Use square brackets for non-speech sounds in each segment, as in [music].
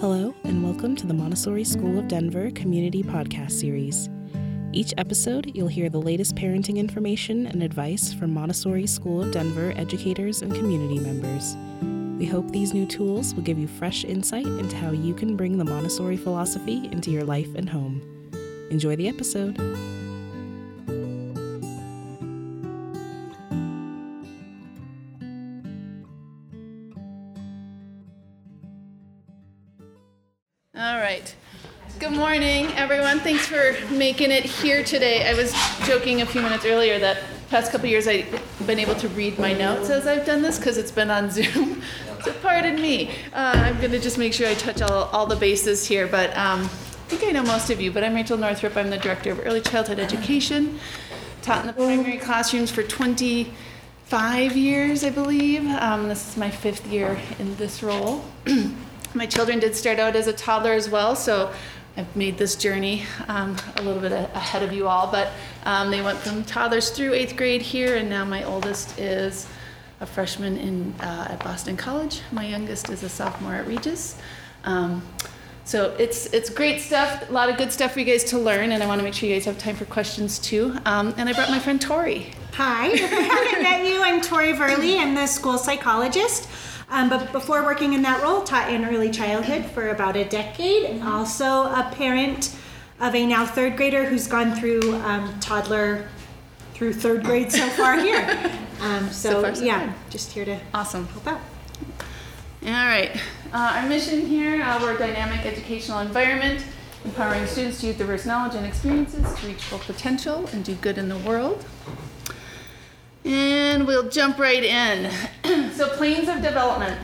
Hello, and welcome to the Montessori School of Denver Community Podcast Series. Each episode, you'll hear the latest parenting information and advice from Montessori School of Denver educators and community members. We hope these new tools will give you fresh insight into how you can bring the Montessori philosophy into your life and home. Enjoy the episode. For making it here today. I was joking a few minutes earlier that past couple years I've been able to read my notes as I've done this because it's been on [laughs] Zoom. so pardon me. Uh, I'm going to just make sure I touch all, all the bases here. But um, I think I know most of you, but I'm Rachel Northrup. I'm the Director of Early Childhood Education. Taught in the primary classrooms for 25 years, I believe. Um, this is my fifth year in this role. [clears throat] my children did start out as a toddler as well, so I've made this journey um, a little bit ahead of you all. But um, they went from toddlers through eighth grade here, and now my oldest is a freshman in uh, at Boston College. My youngest is a sophomore at Regis. Um, so it's it's great stuff, a lot of good stuff for you guys to learn, and I want to make sure you guys have time for questions too. Um, and I brought my friend Tori. Hi, [laughs] I haven't met you, I'm Tori Verley. I'm the school psychologist. Um, but before working in that role, taught in early childhood for about a decade. And also a parent of a now third grader who's gone through um, toddler through third grade so far here. [laughs] Um, so, So far, so yeah, good. just here to Awesome. help out. All right. Uh, our mission here, uh, we're a dynamic educational environment, empowering students to use diverse knowledge and experiences to reach full potential and do good in the world. And we'll jump right in. [clears throat] so, planes of development.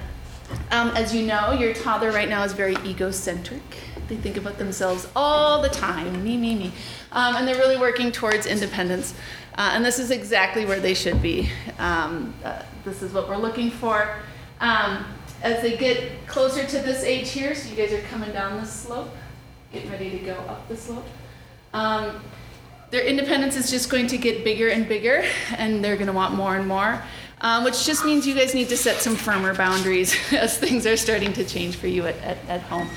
Um, as you know, your toddler right now is very egocentric. They think about themselves all the time me, me, me. Um, and they're really working towards independence. Uh, and this is exactly where they should be. Um, uh, this is what we're looking for. Um, as they get closer to this age here, so you guys are coming down this slope, getting ready to go up the slope. Their independence is just going to get bigger and bigger, and they're going to want more and more, um, which just means you guys need to set some firmer boundaries [laughs] as things are starting to change for you at, at, at home.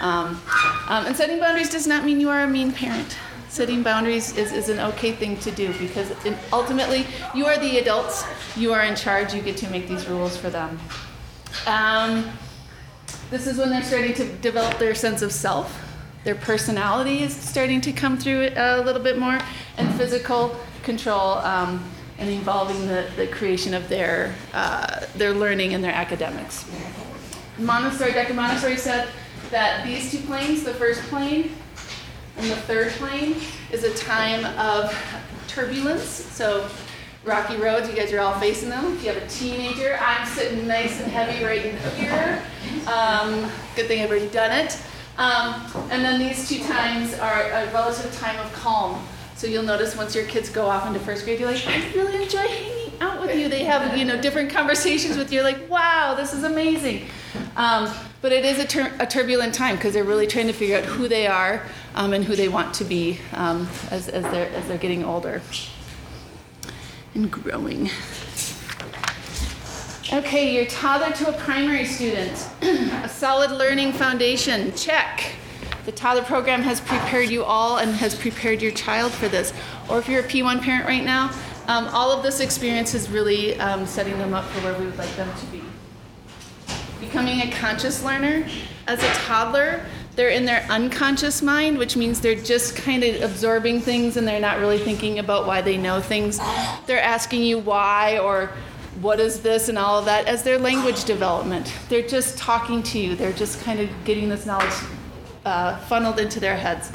Um, um, and setting boundaries does not mean you are a mean parent. Setting boundaries is, is an okay thing to do because ultimately you are the adults, you are in charge, you get to make these rules for them. Um, this is when they're starting to develop their sense of self. Their personality is starting to come through a little bit more, and physical control um, and involving the, the creation of their, uh, their learning and their academics. Montessori, Dr. Montessori said that these two planes, the first plane and the third plane, is a time of turbulence. So rocky roads, you guys are all facing them. If you have a teenager, I'm sitting nice and heavy right in here. Um, good thing I've already done it. Um, and then these two times are a relative time of calm. So you'll notice once your kids go off into first grade, you're like, I really enjoy hanging out with you. They have, you know, different conversations with you. You're like, wow, this is amazing. Um, but it is a, a turbulent time because they're really trying to figure out who they are um, and who they want to be um, as, as, they're, as they're getting older and growing. Okay, your toddler to a primary student. a solid learning foundation, check. The toddler program has prepared you all and has prepared your child for this. Or if you're a P1 parent right now, um, all of this experience is really um, setting them up for where we would like them to be. Becoming a conscious learner. As a toddler, they're in their unconscious mind, which means they're just kind of absorbing things and they're not really thinking about why they know things. They're asking you why or what is this and all of that as their language development. They're just talking to you, they're just kind of getting this knowledge uh, funneled into their heads.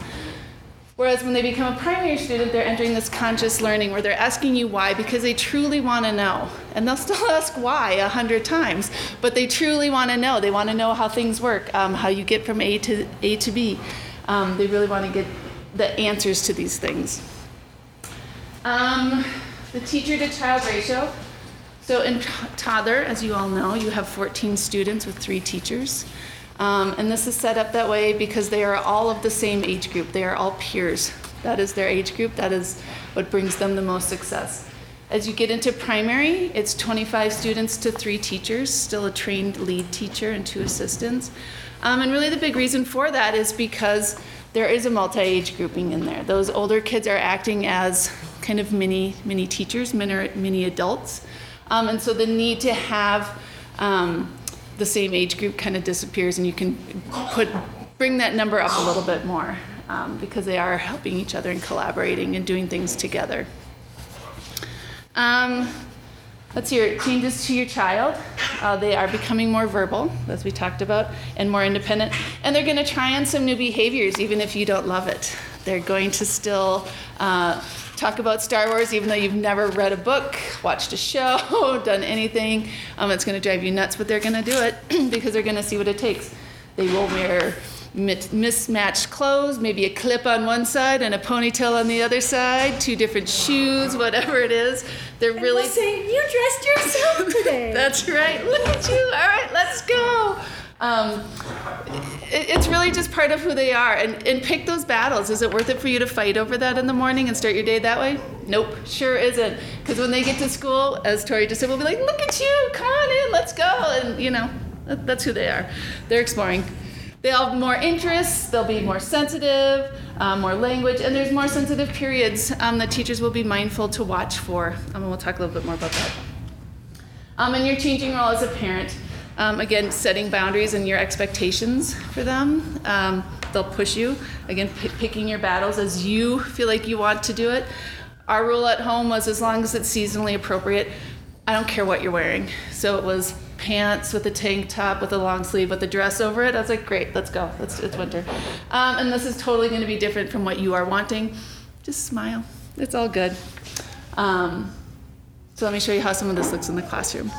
Whereas when they become a primary student, they're entering this conscious learning where they're asking you why because they truly want to know. And they'll still [laughs] ask why a hundred times, but they truly want to know. They want to know how things work, um, how you get from A to A to B. Um, they really want to get the answers to these things. Um, the teacher to child ratio. So in toddler, as you all know, you have 14 students with three teachers. Um, and this is set up that way because they are all of the same age group. They are all peers. That is their age group. That is what brings them the most success. As you get into primary, it's 25 students to three teachers, still a trained lead teacher and two assistants. Um, and really, the big reason for that is because there is a multi-age grouping in there. Those older kids are acting as kind of mini mini teachers, mini, mini adults, um, and so the need to have um, the same age group kind of disappears, and you can put bring that number up a little bit more um, because they are helping each other and collaborating and doing things together. Um, Let's hear it. Changes to your child. Uh, they are becoming more verbal, as we talked about, and more independent. And they're going to try on some new behaviors, even if you don't love it. They're going to still uh, talk about Star Wars, even though you've never read a book, watched a show, [laughs] done anything. Um, it's going to drive you nuts, but they're going to do it [clears throat] because they're going to see what it takes. They will wear mismatched clothes, maybe a clip on one side and a ponytail on the other side, two different shoes, whatever it is. They're And really we'll say, you dressed yourself [laughs] today. That's right. Look at you. All right, let's go. Um, it, it's really just part of who they are. And, and pick those battles. Is it worth it for you to fight over that in the morning and start your day that way? Nope, sure isn't. Because when they get to school, as Tori just said, we'll be like, look at you, come on in, let's go. And, you know, that, that's who they are. They're exploring. They'll have more interests, they'll be more sensitive, um, more language, and there's more sensitive periods um, that teachers will be mindful to watch for. Um, and we'll talk a little bit more about that. Um, and your changing role as a parent, um, again, setting boundaries and your expectations for them. Um, they'll push you, again, p- picking your battles as you feel like you want to do it. Our rule at home was as long as it's seasonally appropriate, I don't care what you're wearing. So it was pants with a tank top with a long sleeve with a dress over it. I was like, great, let's go. Let's, it's winter. Um, and this is totally going to be different from what you are wanting. Just smile. It's all good. Um, so let me show you how some of this looks in the classroom.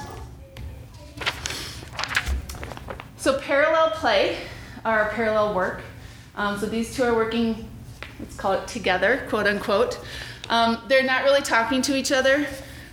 So parallel play or parallel work. Um, so these two are working, let's call it together, quote unquote. Um, they're not really talking to each other.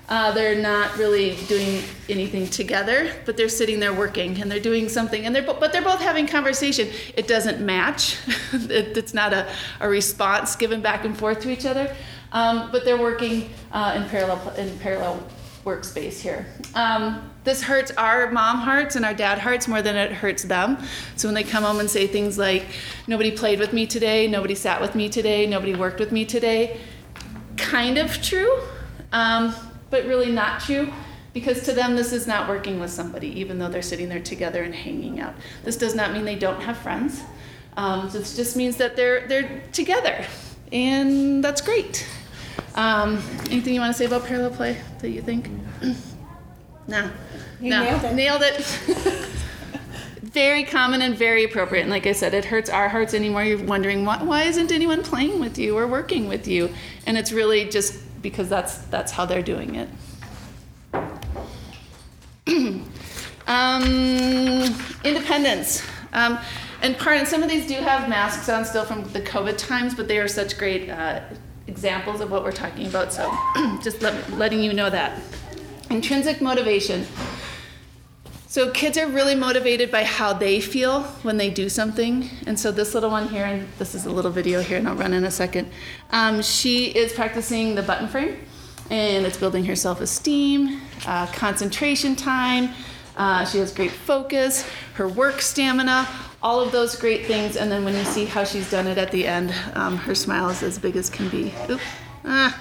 Uh, they're not really doing anything together, but they're sitting there working and they're doing something, and they're but they're both having conversation. It doesn't match. [laughs] it, it's not a, a response given back and forth to each other, um, but they're working uh, in parallel in parallel workspace here. Um, this hurts our mom hearts and our dad hearts more than it hurts them. So when they come home and say things like, "Nobody played with me today," "Nobody sat with me today," "Nobody worked with me today," kind of true. Um, but really not true because to them this is not working with somebody even though they're sitting there together and hanging out this does not mean they don't have friends um, this just means that they're they're together and that's great um, anything you want to say about parallel play that you think [clears throat] no You no. nailed it. nailed it. [laughs] Very common and very appropriate. And like i said it hurts our hearts anymore. You're wondering why, why isn't anyone playing with you or working with you? And it's really just because that's that's how they're doing it. [clears throat] Um, independence. Um, and part and some of these do have masks on still from the covid times but they are such great uh, examples of what we're talking about. So [clears throat] just let, letting you know that. Intrinsic motivation so kids are really motivated by how they feel when they do something. And so this little one here, and this is a little video here, and I'll run in a second. Um, she is practicing the button frame, and it's building her self-esteem, uh, concentration time. Uh, she has great focus, her work stamina, all of those great things. And then when you see how she's done it at the end, um, her smile is as big as can be. Oop. Ah.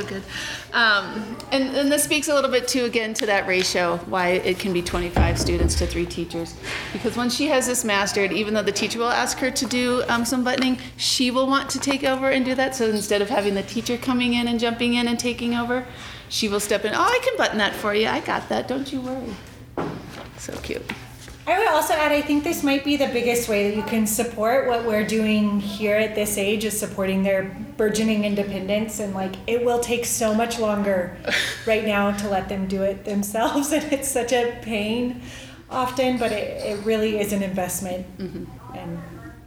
So good. Um, and, and this speaks a little bit too, again, to that ratio, why it can be 25 students to three teachers. Because when she has this mastered, even though the teacher will ask her to do um, some buttoning, she will want to take over and do that. So instead of having the teacher coming in and jumping in and taking over, she will step in. Oh, I can button that for you. I got that. Don't you worry. So cute. I would also add, I think this might be the biggest way that you can support what we're doing here at this age is supporting their burgeoning independence. And like, it will take so much longer [laughs] right now to let them do it themselves. [laughs] And it's such a pain often, but it, it really is an investment. Mm-hmm. And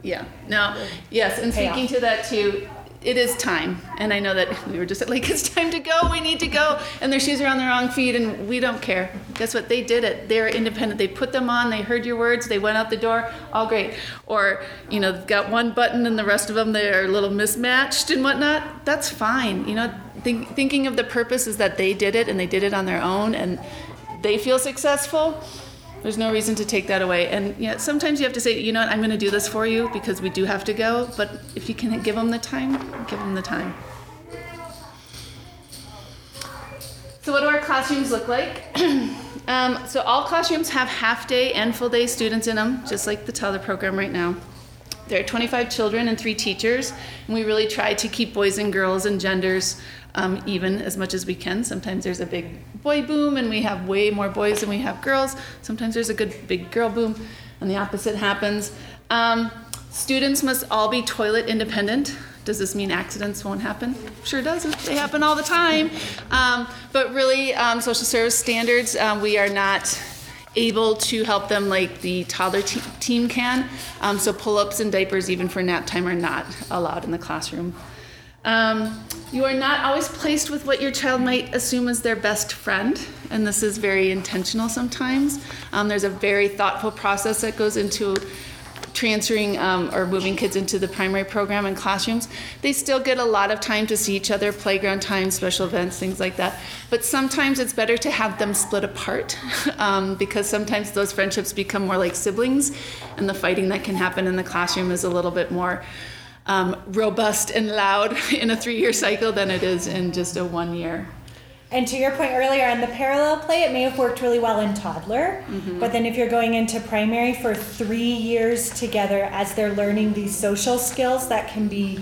Yeah. now Yes, and speaking off. to that too, it is time. And I know that [laughs] we were just like, it's time to go. We need to go. And their shoes are on the wrong feet, and we don't care. Guess what? They did it. They're independent. They put them on. They heard your words. They went out the door. All great. Or you know, got one button, and the rest of them they're a little mismatched and whatnot. That's fine. You know, think, thinking of the purpose is that they did it, and they did it on their own, and they feel successful. There's no reason to take that away. And yeah, sometimes you have to say, you know what, I'm going to do this for you because we do have to go. But if you can give them the time, give them the time. So, what do our classrooms look like? [clears throat] um, so, all classrooms have half day and full day students in them, just like the toddler program right now. There are 25 children and three teachers, and we really try to keep boys and girls and genders um, even as much as we can. Sometimes there's a big boy boom, and we have way more boys than we have girls. Sometimes there's a good big girl boom, and the opposite happens. Um, students must all be toilet independent. Does this mean accidents won't happen? Sure does. They happen all the time. Um, but really, um, social service standards, um, we are not able to help them like the toddler te- team can. Um, so pull-ups and diapers, even for nap time, are not allowed in the classroom. Um, you are not always placed with what your child might assume is their best friend, and this is very intentional sometimes. Um, there's a very thoughtful process that goes into transferring um, or moving kids into the primary program and classrooms, they still get a lot of time to see each other, playground time, special events, things like that. But sometimes it's better to have them split apart [laughs] um, because sometimes those friendships become more like siblings, and the fighting that can happen in the classroom is a little bit more. Um, robust and loud [laughs] in a three year cycle than it is in just a one year. And to your point earlier on the parallel play, it may have worked really well in toddler, but then if you're going into primary for three years together as they're learning these social skills, that can be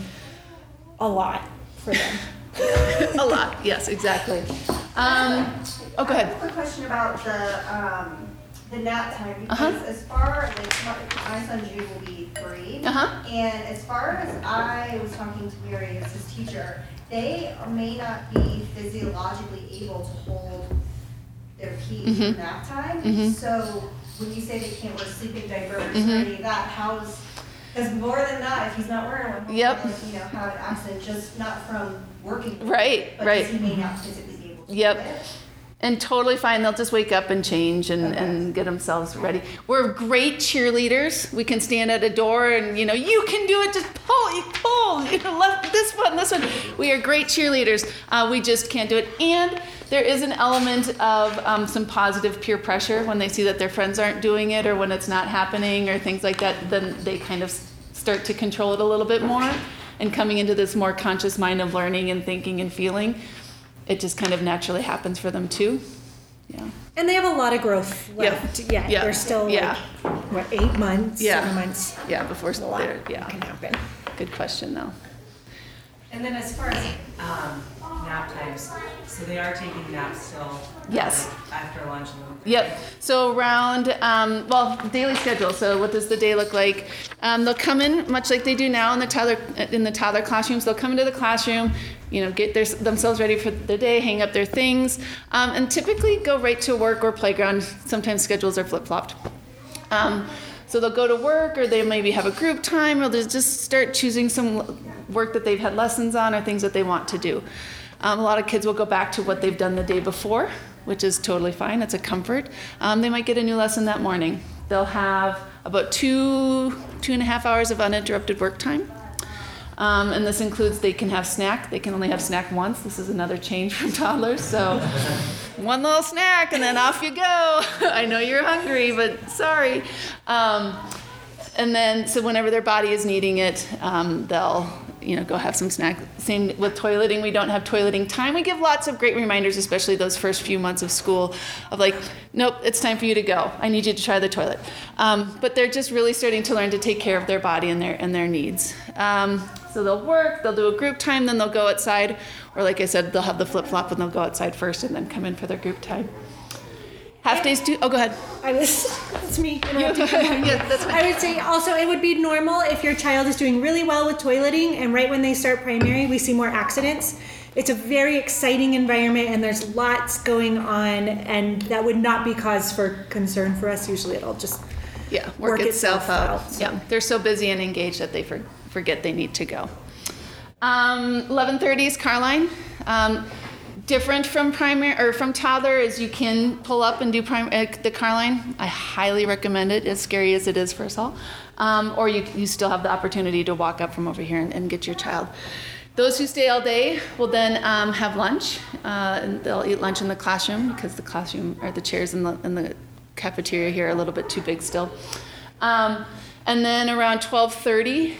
a lot for them. [laughs] a lot, yes, exactly. Um, oh, go I have a quick question about the, um, the nap time, Uh-huh. because as far, like, my, my son Jude will be three. Uh-huh. And as far as I was talking to Mary as his teacher, they may not be physiologically able to hold their peak Mhm. nap time. Mhm. So when you say they can't wear sleeping diapers Mhm. or any of that, how's, because more than that, if he's not wearing one, Yep. like, you know, have an accident just not from working. Right, But right. he may not physically be able to do Yep. And totally fine. They'll just wake up and change and, and get themselves ready. We're great cheerleaders. We can stand at a door and, you know, you can do it. Just pull, you pull, [laughs] you know, left this one, this one. We are great cheerleaders. Uh, we just can't do it. And there is an element of um, some positive peer pressure when they see that their friends aren't doing it or when it's not happening or things like that. Then they kind of start to control it a little bit more and coming into this more conscious mind of learning and thinking and feeling it just kind of naturally happens for them too. Yeah. And they have a lot of growth left. Yeah, Yeah. they're still Yeah. like, what, eight months, Yeah. seven months. Yeah, before There's a lot they're, yeah. can happen. Good question though. And then as far as um, nap times, so they are taking naps still? Yes. After lunch and Yep. So around, um, well, daily schedule. So what does the day look like? Um, they'll come in much like they do now in the toddler in the toddler classrooms. They'll come into the classroom, you know, get their, themselves ready for the day, hang up their things, um, and typically go right to work or playground. Sometimes schedules are flip flopped. Um, so they'll go to work, or they maybe have a group time, or they'll just start choosing some work that they've had lessons on or things that they want to do. Um, a lot of kids will go back to what they've done the day before, which is totally fine. It's a comfort. Um, they might get a new lesson that morning. They'll have about two, two and a half hours of uninterrupted work time. Um, and this includes they can have snack. They can only have snack once. This is another change from [laughs] toddlers. So [laughs] one little snack and then off you go. [laughs] I know you're hungry, but sorry. Um, and then, so whenever their body is needing it, um, they'll you know, go have some snack. Same with toileting. We don't have toileting time. We give lots of great reminders, especially those first few months of school, of like, nope, it's time for you to go. I need you to try the toilet. Um, but they're just really starting to learn to take care of their body and their and their needs. Um, so they'll work, they'll do a group time, then they'll go outside, or like I said, they'll have the flip flop and they'll go outside first and then come in for their group time. Half days too. Oh, go ahead. I was, it's me. [laughs] [laughs] yeah, that's fine. I would say also it would be normal if your child is doing really well with toileting and right when they start primary, we see more accidents. It's a very exciting environment and there's lots going on, and that would not be cause for concern for us. Usually it'll just yeah, work, work itself, itself out. out, so. Yeah, they're so busy and engaged that they for, forget they need to go. Um, 11:30 is Carline. Um, different from primary or from toddler is you can pull up and do prim- uh, the Carline. I highly recommend it, as scary as it is for us all. Um, or you, you still have the opportunity to walk up from over here and, and get your child. Those who stay all day will then um, have lunch, uh, and they'll eat lunch in the classroom because the classroom or the chairs in the in the cafeteria here are a little bit too big still. Um, and then around 12:30,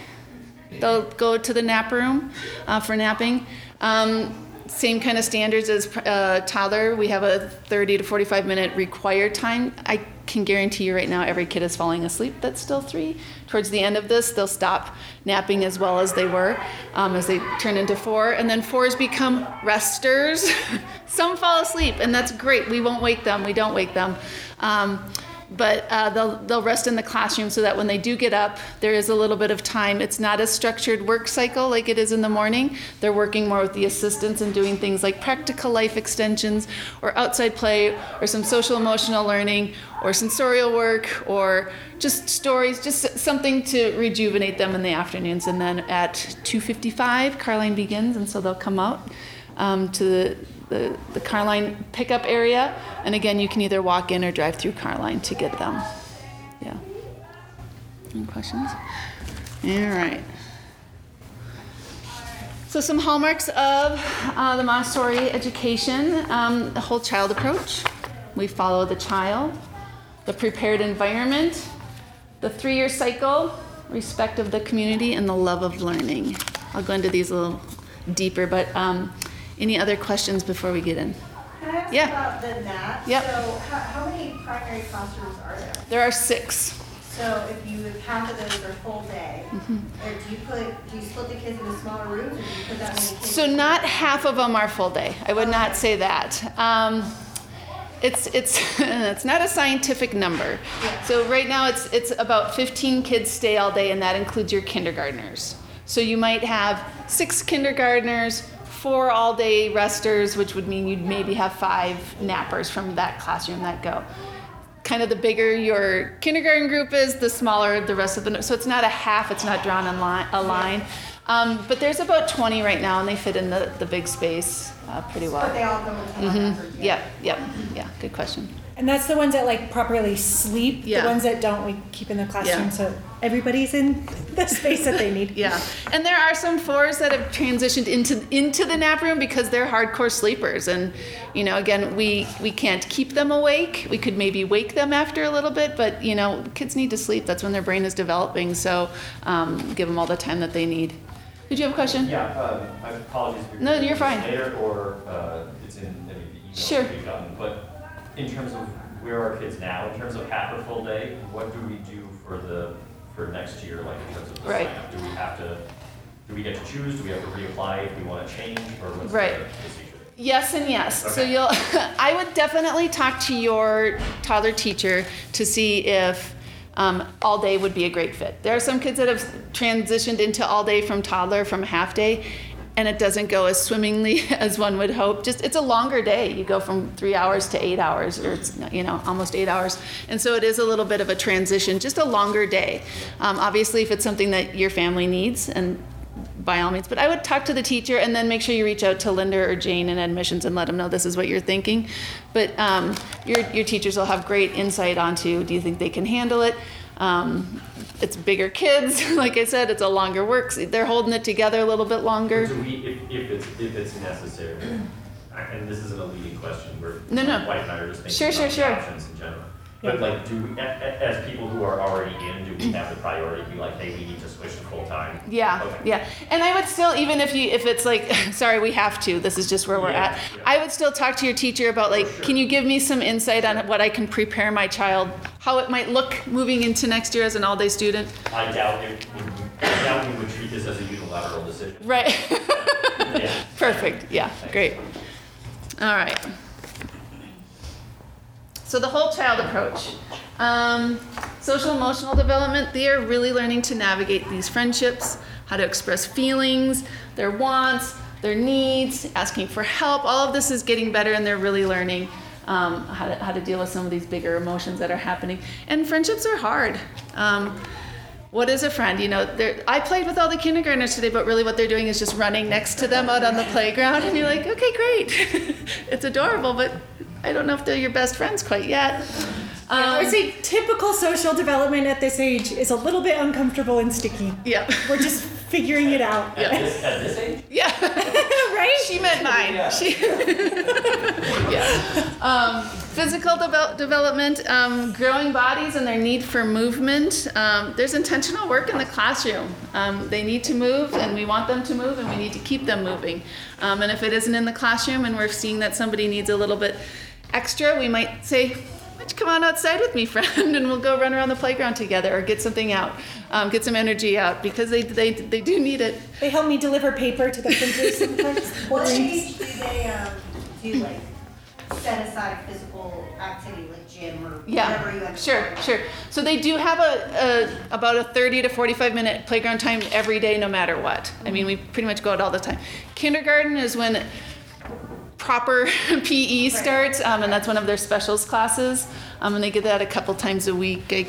they'll go to the nap room uh, for napping. Um, same kind of standards as uh, toddler. We have a 30 to 45 minute required time. I can guarantee you right now, every kid is falling asleep that's still three. Towards the end of this, they'll stop napping as well as they were um, as they turn into four. And then fours become resters. [laughs] Some fall asleep, and that's great. We won't wake them, we don't wake them. Um, but uh, they'll, they'll rest in the classroom so that when they do get up, there is a little bit of time. It's not a structured work cycle like it is in the morning. They're working more with the assistants and doing things like practical life extensions or outside play or some social emotional learning or sensorial work or just stories, just something to rejuvenate them in the afternoons. And then at 2.55, Carline begins, and so they'll come out um, to the the, the Carline pickup area. And again, you can either walk in or drive through Carline to get them. Yeah. Any questions? All right. So, some hallmarks of uh, the Montessori education um, the whole child approach. We follow the child, the prepared environment, the three year cycle, respect of the community, and the love of learning. I'll go into these a little deeper, but um, any other questions before we get in? Can I ask Yeah. about the NAT? Yep. So how, how many primary classrooms are there? There are six. So if you, if half of those are full day, Mm-hmm. or do you put, do you split the kids into smaller rooms, or do you put that many kids? So not half of them are full day. I would not say that. Um, it's it's [laughs] it's not a scientific number. So right now it's it's about 15 kids stay all day, and that includes your kindergartners. So you might have six kindergartners, four all day resters, which would mean you'd maybe have five nappers from that classroom that go. Kind of the bigger your kindergarten group is, the smaller the rest of the. So it's not a half. It's not drawn in line, a line. Um, but there's about 20 right now, and they fit in the, the big space uh, pretty well. But they all go into one effort, yeah. Yep, yep, yeah, good question. And that's the ones that like properly sleep. Yeah. The ones that don't we keep in the classroom Yeah. so everybody's in the space that they need. [laughs] Yeah, and there are some fours that have transitioned into into the nap room because they're hardcore sleepers, and you know, again, we we can't keep them awake. We could maybe wake them after a little bit, but you know, kids need to sleep. That's when their brain is developing. So, um, give them all the time that they need. Did you have a question? Yeah, um, I apologize. if No, you're fine. Later, or uh, it's in any of the emails Sure. we've gotten, but in terms of where are kids now, in terms of half or full day, what do we do for the, for next year, like in terms of the Right. sign up? Do we have to, do we get to choose, do we have to reapply if we want to change, or what's the Right. procedure? Yes and yes. So you'll [laughs] I would definitely talk to your toddler teacher to see if um, all day would be a great fit. There are some kids that have transitioned into all day from toddler from half day and it doesn't go as swimmingly [laughs] as one would hope. Just it's a longer day. You go from 3 hours to 8 hours or it's you know almost 8 hours. And so it is a little bit of a transition, just a longer day. Um, obviously if it's something that your family needs and by all means. But I would talk to the teacher and then make sure you reach out to Linda or Jane in admissions and let them know this is what you're thinking. But um, your, your teachers will have great insight onto do you think they can handle it? Um, it's bigger kids, [laughs] like I said, it's a longer work. They're holding it together a little bit longer. Do we, if, if it's, if it's necessary, [clears throat] and this isn't a leading question, we're, No, no. my wife and I are just Sure, thinking sure, about sure. options in general. But like, do, a- a- as people who are already in, do we have the priority to be like, hey, we need to switch full-time? Yeah, Okay. yeah. And I would still, even if you, if it's like, [laughs] sorry, we have to, this is just where we're Yeah, at. yeah. I would still talk to your teacher about like, can you give me some insight on what I can prepare my child, how it might look moving into next year as an all-day student? I doubt it, I doubt we would treat this as a unilateral decision. Right. Yeah. [laughs] Perfect. Yeah, great. All right. So the whole child approach. Um, social emotional development, they are really learning to navigate these friendships, how to express feelings, their wants, their needs, asking for help. All of this is getting better and they're really learning um, how, to, how to deal with some of these bigger emotions that are happening. And friendships are hard. Um, what is a friend? You know, I played with all the kindergartners today, but really what they're doing is just running next to them out on the playground, and you're like, okay, great, [laughs] it's adorable, but I don't know if they're your best friends quite yet. I Um, would say typical social development at this age is a little bit uncomfortable and sticky. yeah, We're just figuring it out. At this, at this age? yeah. [laughs] right? She meant mine. Yeah. She, [laughs] yeah. Um, physical devel- development, um, growing bodies and their need for movement. Um, there's intentional work in the classroom. Um, they need to move, and we want them to move, and we need to keep them moving. Um, and if it isn't in the classroom, and we're seeing that somebody needs a little bit extra, we might say, "Why don't you come on outside with me, [laughs] friend, and we'll go run around the playground together, or get something out, um, get some energy out, because they, they, they do need it." They help me deliver paper to the printer sometimes. [laughs] What age do they, um, do like set aside physical activity like gym or Yeah, whatever you have? sure, sure. So they do have a, a about a 30 to 45 minute playground time every day, no matter what. I mean, we pretty much go out all the time. Kindergarten is when proper [laughs] PE starts, um, and that's one of their specials classes. Um, and they get that a couple times a week. I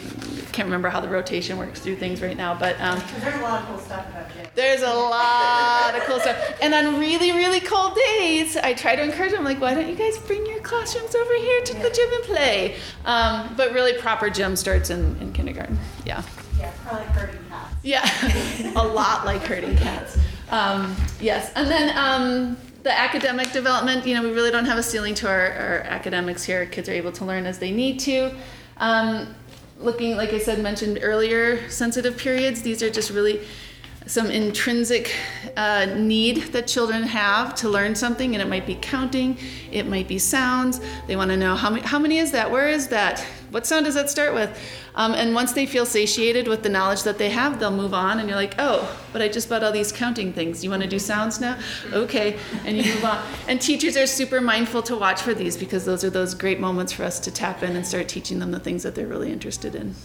can't remember how the rotation works through things right now, but um, there's a lot of cool stuff about gym. there's a lot of cool stuff. And on really, really cold days, I try to encourage them, like, why don't you guys bring your classrooms over here to the gym and play? Um, but really, proper gym starts in, in kindergarten. Yeah. Yeah, probably hurting cats. Yeah. [laughs] a lot like herding cats. Um, yes. And then um, the academic development, you know, we really don't have a ceiling to our, our academics here. Kids are able to learn as they need to. Um, looking, like I said, mentioned earlier, sensitive periods, these are just really some intrinsic uh, need that children have to learn something, and it might be counting, it might be sounds. They want to know how how many is that? Where is that? What sound does that start with? Um, and once they feel satiated with the knowledge that they have, they'll move on, and you're like, oh, but I just bought all these counting things. You want to do sounds now? Okay, and you move on. And teachers are super mindful to watch for these because those are those great moments for us to tap in and start teaching them the things that they're really interested in.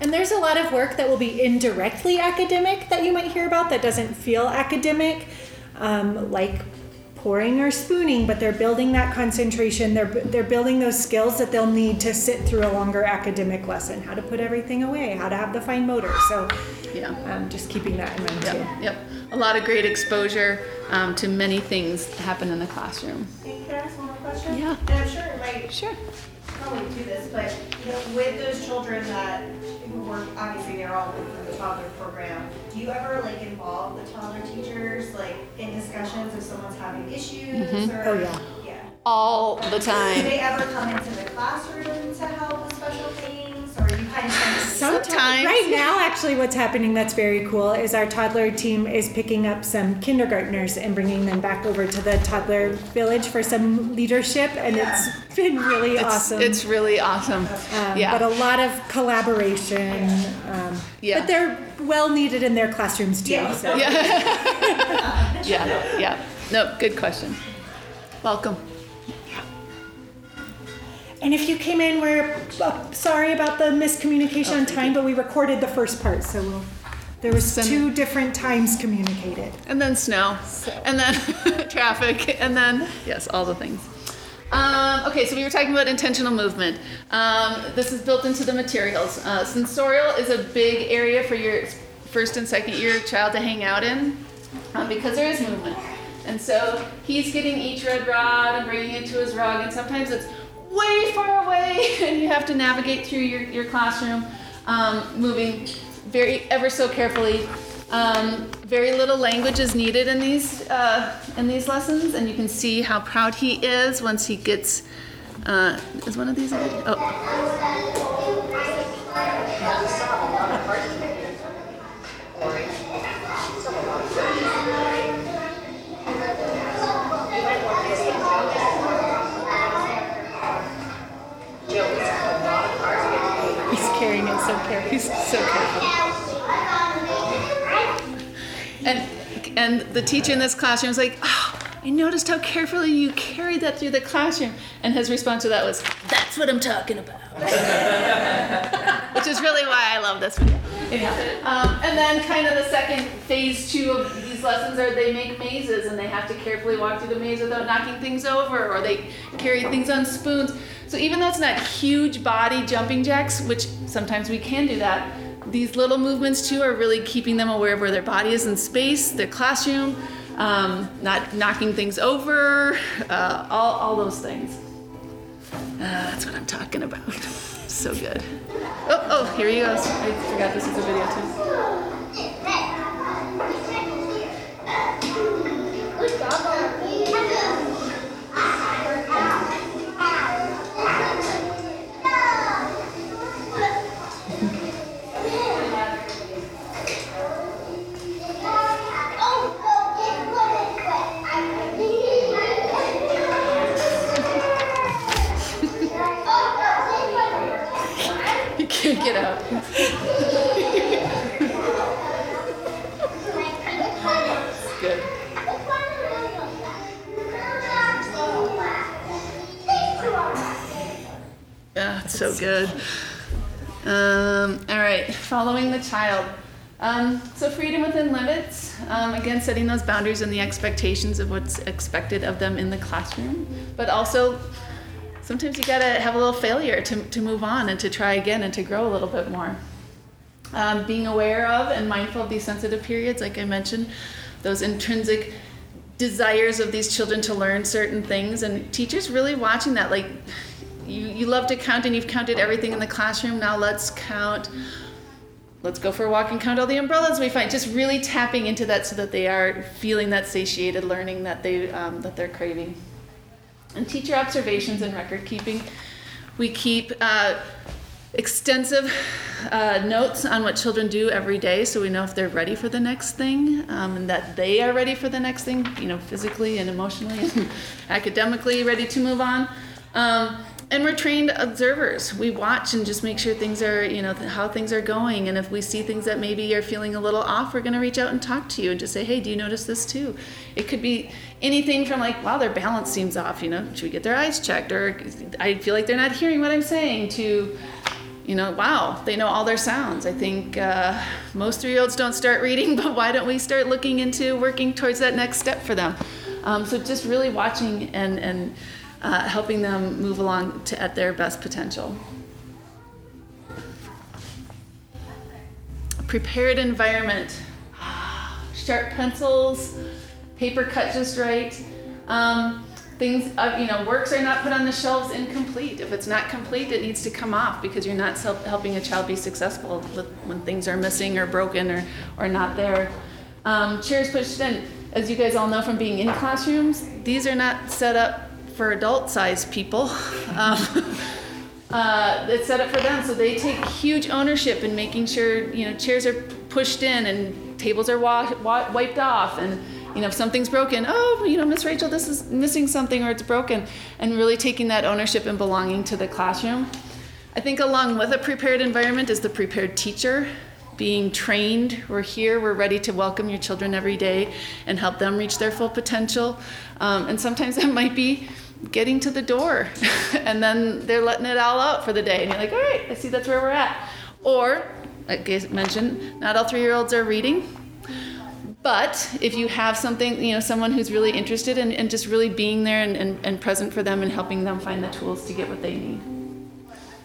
And there's a lot of work that will be indirectly academic that you might hear about that doesn't feel academic, um, like pouring or spooning, but they're building that concentration. They're they're building those skills that they'll need to sit through a longer academic lesson. How to put everything away, how to have the fine motor. So, Yeah. um, just keeping that in mind too. Yep, yep. A lot of great exposure um, to many things that happen in the classroom. Hey, can I ask one more question? Yeah. And I'm sure it might Sure. probably do this, but you know, with those children that who work, obviously they're all within the toddler program. Do you ever like involve the toddler teachers like in discussions if someone's having issues mm-hmm. or? Oh, yeah. Yeah. All the time. Do they ever come into the classroom to help with special things, or you kind of send them? Sometimes. Right now, actually, what's happening that's very cool is our toddler team is picking up some kindergartners and bringing them back over to the toddler village for some leadership, and it's been really It's, awesome. it's really awesome. Um, yeah. But a lot of collaboration. Um, Yeah. But they're well needed in their classrooms too. Yeah. So. [laughs] yeah. [laughs] yeah. Yeah. No, good question. Welcome. And if you came in, we're uh, sorry about the miscommunication on time, but we recorded the first part, so we'll, there was Send two different times communicated. And then snow. And then [laughs] traffic. And then, yes, all the things. Um, okay, so we were talking about intentional movement. Um, this is built into the materials. Uh, sensorial is a big area for your first and second year child to hang out in um, because there is movement. And so he's getting each red rod and bringing it to his rug, and sometimes it's way far away, [laughs] and you have to navigate through your, your classroom, um, moving very ever so carefully. Um, very little language is needed in these uh, in these lessons, and you can see how proud he is once he gets Uh, is one of these? Oh. Carrying it so carefully. He's so careful. And and the teacher in this classroom is like, oh, I noticed how carefully you carried that through the classroom. And his response to that was, That's what I'm talking about. [laughs] Which is really why I love this video. Anyhow, um, and then kind of the second phase two of these lessons are they make mazes and they have to carefully walk through the maze without knocking things over or they carry things on spoons. So even though it's not huge body jumping jacks, which sometimes we can do that, these little movements too are really keeping them aware of where their body is in space, their classroom, um, not knocking things over, uh, all, all those things. Uh, that's what I'm talking about. [laughs] so good. Oh, oh, here he goes. I forgot this is a video too. He can't get. Good. Yeah, it's so good. Um, all right, following the child. Um, so freedom within limits. Um, again, setting those boundaries and the expectations of what's expected of them in the classroom, but also sometimes you gotta have a little failure to, to move on and to try again and to grow a little bit more. Um, being aware of and mindful of these sensitive periods, like I mentioned, those intrinsic desires of these children to learn certain things, and teachers really watching that. Like, you, you love to count and you've counted everything in the classroom, now let's count. Let's go for a walk and count all the umbrellas we find. Just really tapping into that so that they are feeling that satiated learning that they um, that they're craving and teacher observations and record keeping. We keep uh, extensive uh, notes on what children do every day so we know if they're ready for the next thing um, and that they are ready for the next thing, you know, physically and emotionally and [laughs] academically ready to move on. Um, and we're trained observers. We watch and just make sure things are, you know, how things are going. And if we see things that maybe you're feeling a little off, we're going to reach out and talk to you and just say, hey, do you notice this too? It could be anything from like, wow, their balance seems off, you know, should we get their eyes checked? Or I feel like they're not hearing what I'm saying to, you know, wow, they know all their sounds. I think uh, most three year olds don't start reading, [laughs] but why don't we start looking into working towards that next step for them? Um, so just really watching and, and uh, helping them move along to, at their best potential. Prepared environment. [sighs] Sharp pencils, paper cut just right. Um, things, uh, you know, works are not put on the shelves incomplete. If it's not complete, it needs to come off because you're not self- helping a child be successful with, when things are missing or broken or, or not there. Um, chairs pushed in. As you guys all know from being in classrooms, these are not set up for adult-sized people. [laughs] Um, [laughs] uh, it's set up for them, so they take huge ownership in making sure you know chairs are pushed in and tables are wa- wa- wiped off. And you know if something's broken oh you know miss rachel this is missing something or it's broken. And really taking that ownership and belonging to the classroom. I think along with a prepared environment is the prepared teacher being trained. We're here we're ready to welcome your children every day and help them reach their full potential. Um, and sometimes [laughs] that might be getting to the door. [laughs] And then they're letting it all out for the day. And you're like all right i see that's where we're at. Or like I mentioned not all three year olds are reading. But if you have something you know someone who's really interested in, in just really being there and, and, and present for them and helping them find the tools to get what they need.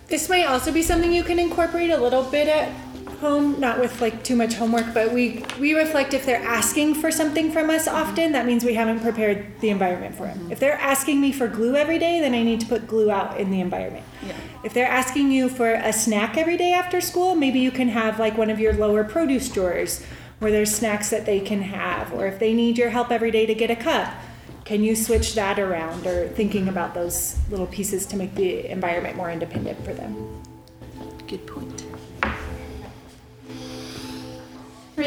This might also be something you can incorporate a little bit at home, not with like too much homework, but we we reflect if they're asking for something from us often, that means we haven't prepared the environment for them. If they're asking me for glue every day, then I need to put glue out in the environment. Yeah. If they're asking you for a snack every day after school, maybe you can have like one of your lower produce drawers where there's snacks that they can have, or if they need your help every day to get a cup, can you switch that around or thinking about those little pieces to make the environment more independent for them Good point.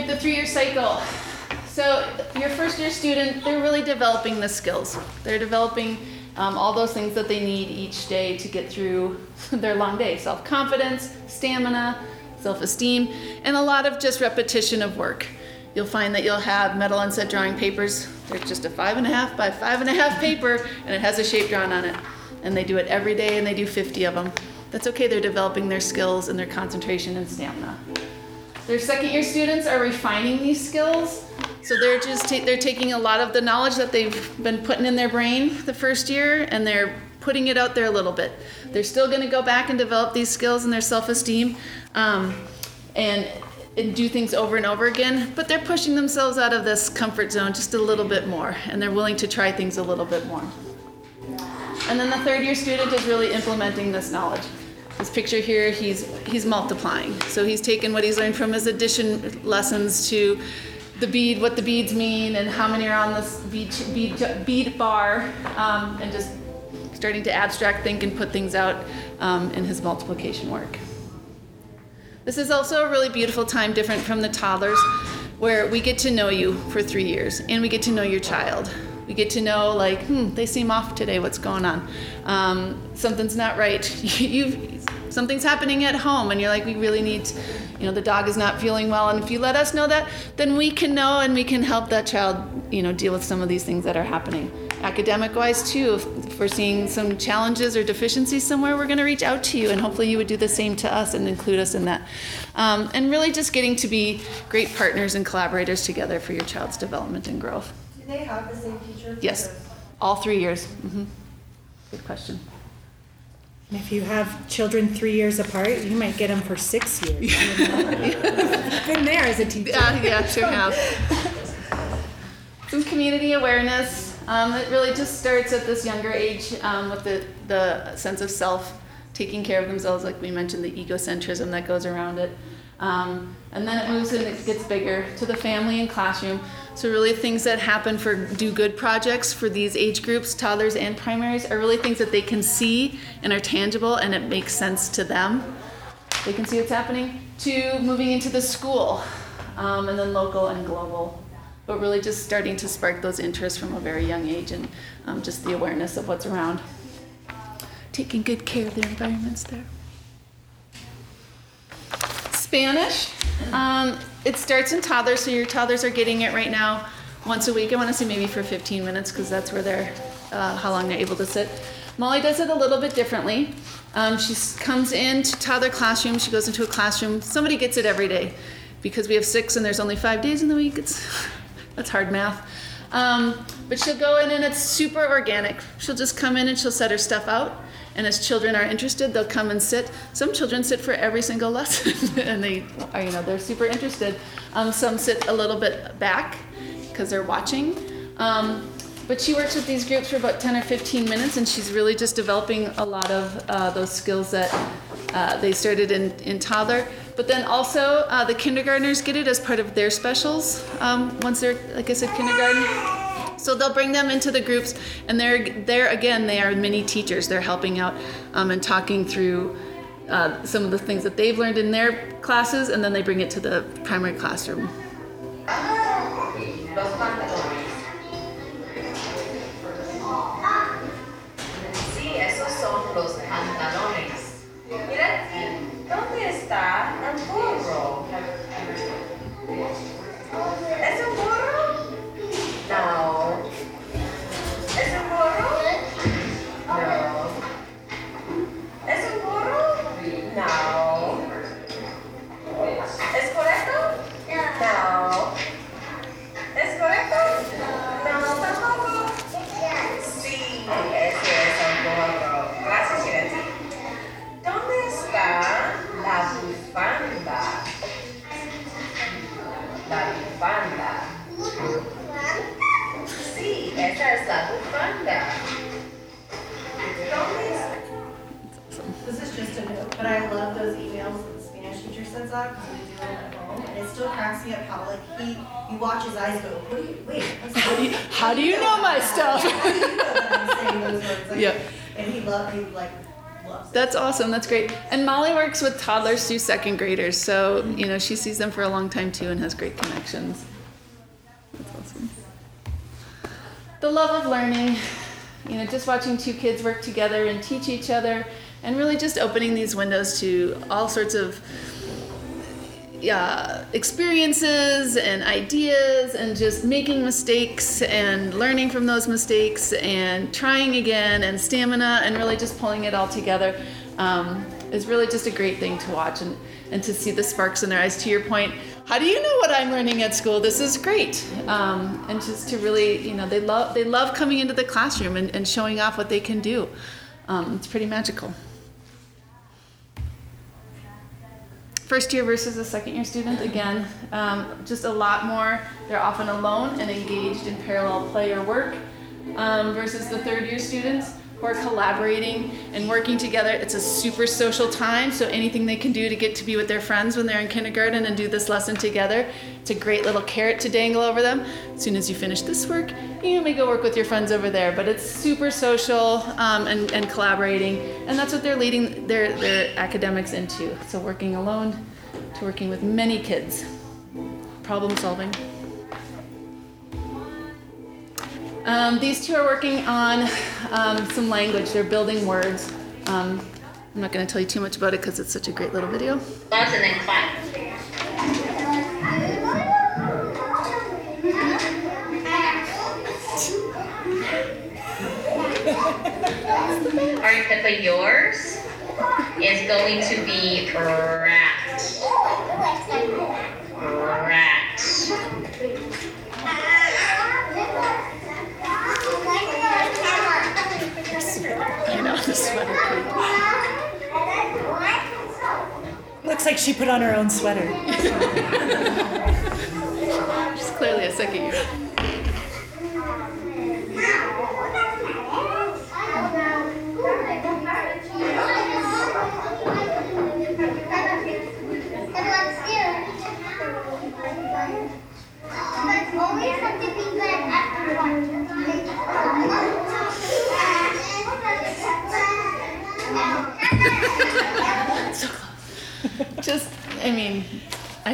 The three-year cycle. So your first year student, they're really developing the skills. They're developing um, all those things that they need each day to get through [laughs] their long day. Self-confidence, stamina, self-esteem, and a lot of just repetition of work. You'll find that you'll have metal inset drawing papers. There's just a five and a half by five and a half paper, and it has a shape drawn on it. And they do it every day, and they do 50 of them. That's okay. They're developing their skills and their concentration and stamina. Their second year students are refining these skills. So they're just ta- they're taking a lot of the knowledge that they've been putting in their brain the first year and they're putting it out there a little bit. They're still going to go back and develop these skills and their self-esteem um, and and do things over and over again, but they're pushing themselves out of this comfort zone just a little bit more and they're willing to try things a little bit more. And then the third year student is really implementing this knowledge. This picture here, he's he's multiplying. So he's taken what he's learned from his addition lessons to the bead, what the beads mean, and how many are on this bead bead, bead bar, um, and just starting to abstract think and put things out um, in his multiplication work. This is also a really beautiful time, different from the toddlers, where we get to know you for three years and we get to know your child. We get to know, like, hmm, they seem off today. What's going on? Um, something's not right. [laughs] you something's happening at home, and you're like, we really need, you know, the dog is not feeling well. And if you let us know that, then we can know and we can help that child, you know, deal with some of these things that are happening. Academic wise, too, if, if we're seeing some challenges or deficiencies somewhere, we're going to reach out to you, and hopefully you would do the same to us and include us in that. Um, and really just getting to be great partners and collaborators together for your child's development and growth. Do they have the same teacher? Yes, all three years. hmm Good question. And if you have children three years apart, you might get them for six years. You know? [laughs] Been there as a teacher. Yeah, yeah, sure have. Some community awareness. Um, it really just starts at this younger age um, with the, the sense of self, taking care of themselves, like we mentioned, the egocentrism that goes around it. Um, and then it moves and it gets bigger to the family and classroom. So really things that happen for do good projects for these age groups, toddlers and primaries, are really things that they can see and are tangible and it makes sense to them. They can see what's happening. To moving into the school, um, and then local and global. But really just starting to spark those interests from a very young age and um, just the awareness of what's around. Taking good care of their environments there. Spanish. Um, it starts in toddlers, so your toddlers are getting it right now once a week. I want to say maybe for 15 minutes because that's where they're, uh, how long they're able to sit. Molly does it a little bit differently. Um, she comes into toddler classroom. She goes into a classroom. Somebody gets it every day because we have six and there's only five days in the week. It's [laughs] that's hard math. Um, but she'll go in and it's super organic. She'll just come in and she'll set her stuff out. And as children are interested, they'll come and sit. Some children sit for every single [laughs] lesson, and they are, you know, they're super interested. Um, some sit a little bit back because they're watching. Um, but she works with these groups for about 10 or 15 minutes, and she's really just developing a lot of uh, those skills that uh, they started in, in toddler. But then also, uh, the kindergartners get it as part of their specials um, once they're, like I said, kindergarten. So they'll bring them into the groups, and they're there again. They are mini teachers. They're helping out um, and talking through uh, some of the things that they've learned in their classes, and then they bring it to the primary classroom. Los pantalones. Mira, ¿dónde está el burro? Awesome. That's great. And Molly works with toddlers through second graders, so you know she sees them for a long time too and has great connections. That's awesome. The love of learning, you know, just watching two kids work together and teach each other, and really just opening these windows to all sorts of yeah, experiences and ideas and just making mistakes and learning from those mistakes and trying again and stamina and really just pulling it all together um, is really just a great thing to watch and, and to see the sparks in their eyes. To your point, how do you know what I'm learning at school? This is great. Um, and just to really, you know, they love they love coming into the classroom and, and showing off what they can do. Um, it's pretty magical. First year versus a second year student again um, just a lot more. They're often alone and engaged in parallel play or work um, versus the third year students who are collaborating and working together. It's a super social time so anything they can do to get to be with their friends when they're in kindergarten and do this lesson together it's a great little carrot to dangle over them. As soon as you finish this work you may go work with your friends over there but it's super social um, and, and collaborating and that's what they're leading their, their academics into. So working alone to working with many kids. Problem solving um, these two are working on um, some language they're building words um, i'm not going to tell you too much about it because it's such a great little video Gloves and then clap. Alright, Pippa, yours is going to be rat. Rat. i know the sweater Looks like she put on her own sweater. she's clearly a second year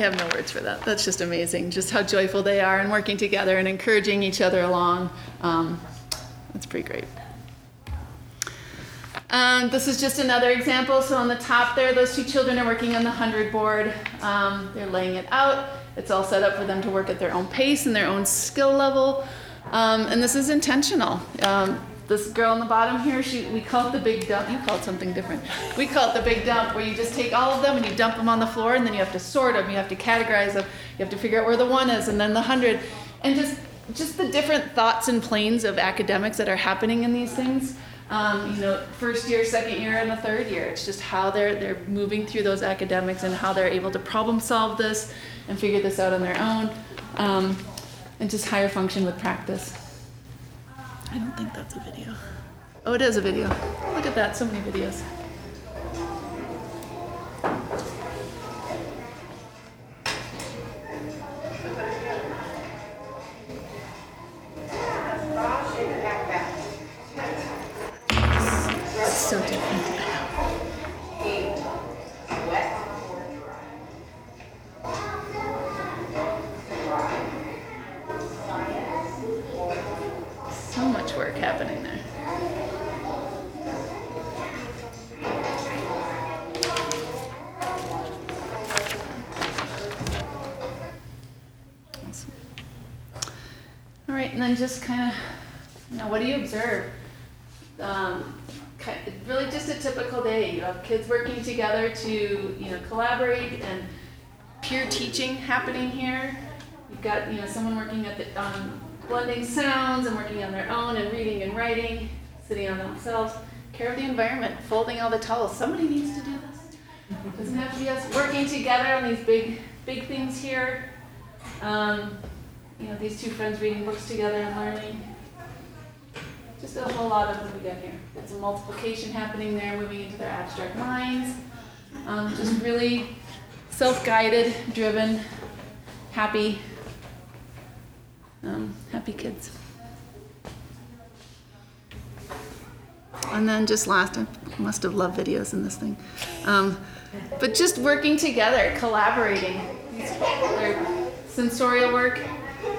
have no words for that. That's just amazing just how joyful they are and working together and encouraging each other along. Um, that's pretty great. Um, this is just another example. So on the top there those two children are working on the 100 board. Um, they're laying it out. It's all set up for them to work at their own pace and their own skill level. Um, and this is intentional. Um, this girl on the bottom here, she we call it the big dump. You call it something different. We call it the big dump, where you just take all of them and you dump them on the floor, and then you have to sort them, you have to categorize them, you have to figure out where the one is, and then the hundred, and just just the different thoughts and planes of academics that are happening in these things. Um, you know, first year, second year, and the third year. It's just how they're they're moving through those academics and how they're able to problem solve this and figure this out on their own, um, and just higher function with practice. I don't think that's a video. Oh, it is a video. Look at that, so many videos. At the, on blending sounds and working on their own and reading and writing, sitting on themselves. Care of the environment, folding all the towels. Somebody needs to do this. Doesn't have to be us working together on these big, big things here. Um, you know, these two friends reading books together and learning. Just a whole lot of what we got here. There's a multiplication happening there, moving into their abstract minds. Um, just really self-guided, driven, happy, um, happy kids. And then just last, I must have loved videos in this thing. Um, but just working together, collaborating. Sensorial work,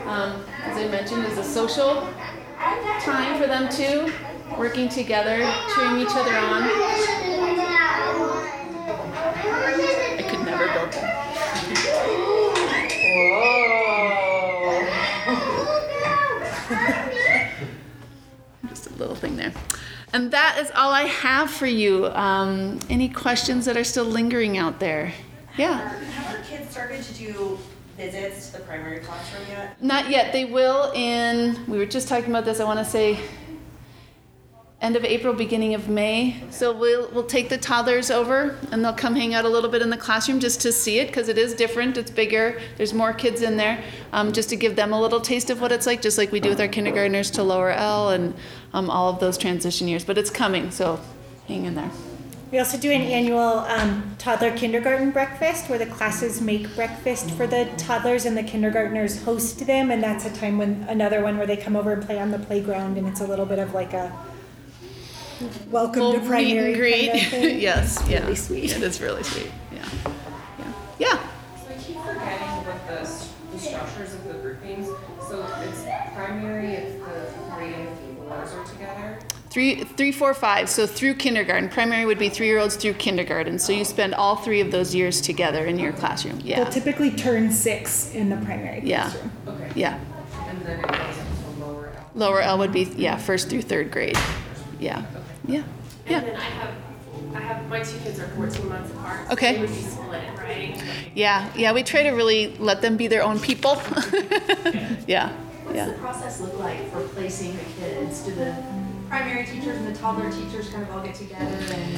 um, as I mentioned, is a social time for them too. Working together, cheering each other on. And that is all I have for you. Um, any questions that are still lingering out there? Yeah. Have our kids started to do visits to the primary classroom yet? Not yet. They will in, we were just talking about this, I want to say end of April, beginning of May. So we'll, we'll take the toddlers over and they'll come hang out a little bit in the classroom just to see it because it is different. It's bigger. There's more kids in there um, just to give them a little taste of what it's like, just like we do with our kindergartners to lower El and um, all of those transition years. But it's coming, so hang in there. We also do an annual um, toddler kindergarten breakfast where the classes make breakfast for the toddlers and the kindergartners host them. And that's a time when another one where they come over and play on the playground. And it's a little bit of like a welcome Full to meet primary and greet. kind of [laughs] thing. yes, yeah. Really sweet. It is really sweet. Yeah. Yeah. Yeah. So I keep forgetting what the, the structures of the groupings, so it's primary, it's the three and fours are together. Three, three, four, five. So through kindergarten. Primary would be three year olds through kindergarten. So you spend all three of those years together in your classroom. Yeah. They'll typically turn six in the primary Yeah. classroom. Okay. Yeah. And then it goes into lower El. Lower El would be, yeah, first through third grade. Yeah. Yeah. And Yeah. then I have, I have, my two kids are 14 months apart. so Okay. They would be split, right? Yeah. Yeah. We try to really let them be their own people. [laughs] yeah. What's Yeah. the process look like for placing the kids? Do the primary teachers and the toddler teachers kind of all get together and?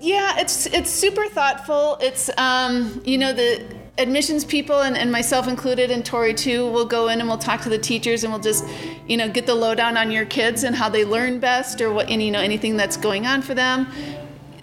Yeah, it's it's super thoughtful. It's um, you know the admissions people and, and myself included and Tori too will go in and we'll talk to the teachers and we'll just you know get the lowdown on your kids and how they learn best or what and you know anything that's going on for them.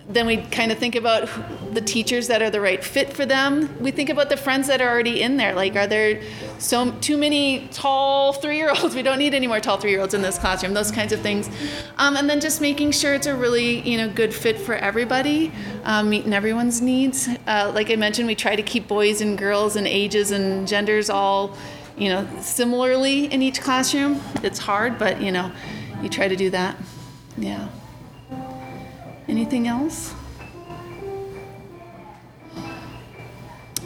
Then we kind of think about the teachers that are the right fit for them. We think about the friends that are already in there. Like, are there so too many tall three-year-olds? [laughs] We don't need any more tall three-year-olds in this classroom. Those kinds of things, um, and then just making sure it's a really you know good fit for everybody, um, meeting everyone's needs. Uh, like I mentioned, we try to keep boys and girls and ages and genders all you know similarly in each classroom. It's hard, but you know you try to do that. Yeah. Anything else?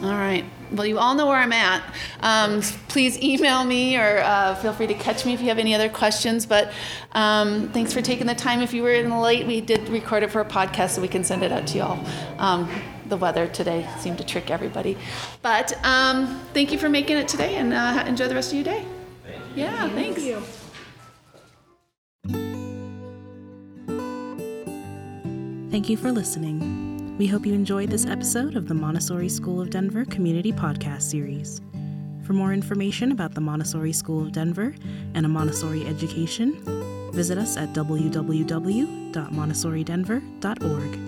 All right. Well, you all know where I'm at. Um, please email me or uh, feel free to catch me if you have any other questions. But um, thanks for taking the time. If you were in late, we did record it for a podcast so we can send it out to y'all. Um, the weather today seemed to trick everybody. But um, thank you for making it today and uh, enjoy the rest of your day. Yeah, thanks. Thank you for listening. We hope you enjoyed this episode of the Montessori School of Denver Community Podcast Series. For more information about the Montessori School of Denver and a Montessori education, visit us at www.montessoridenver.org.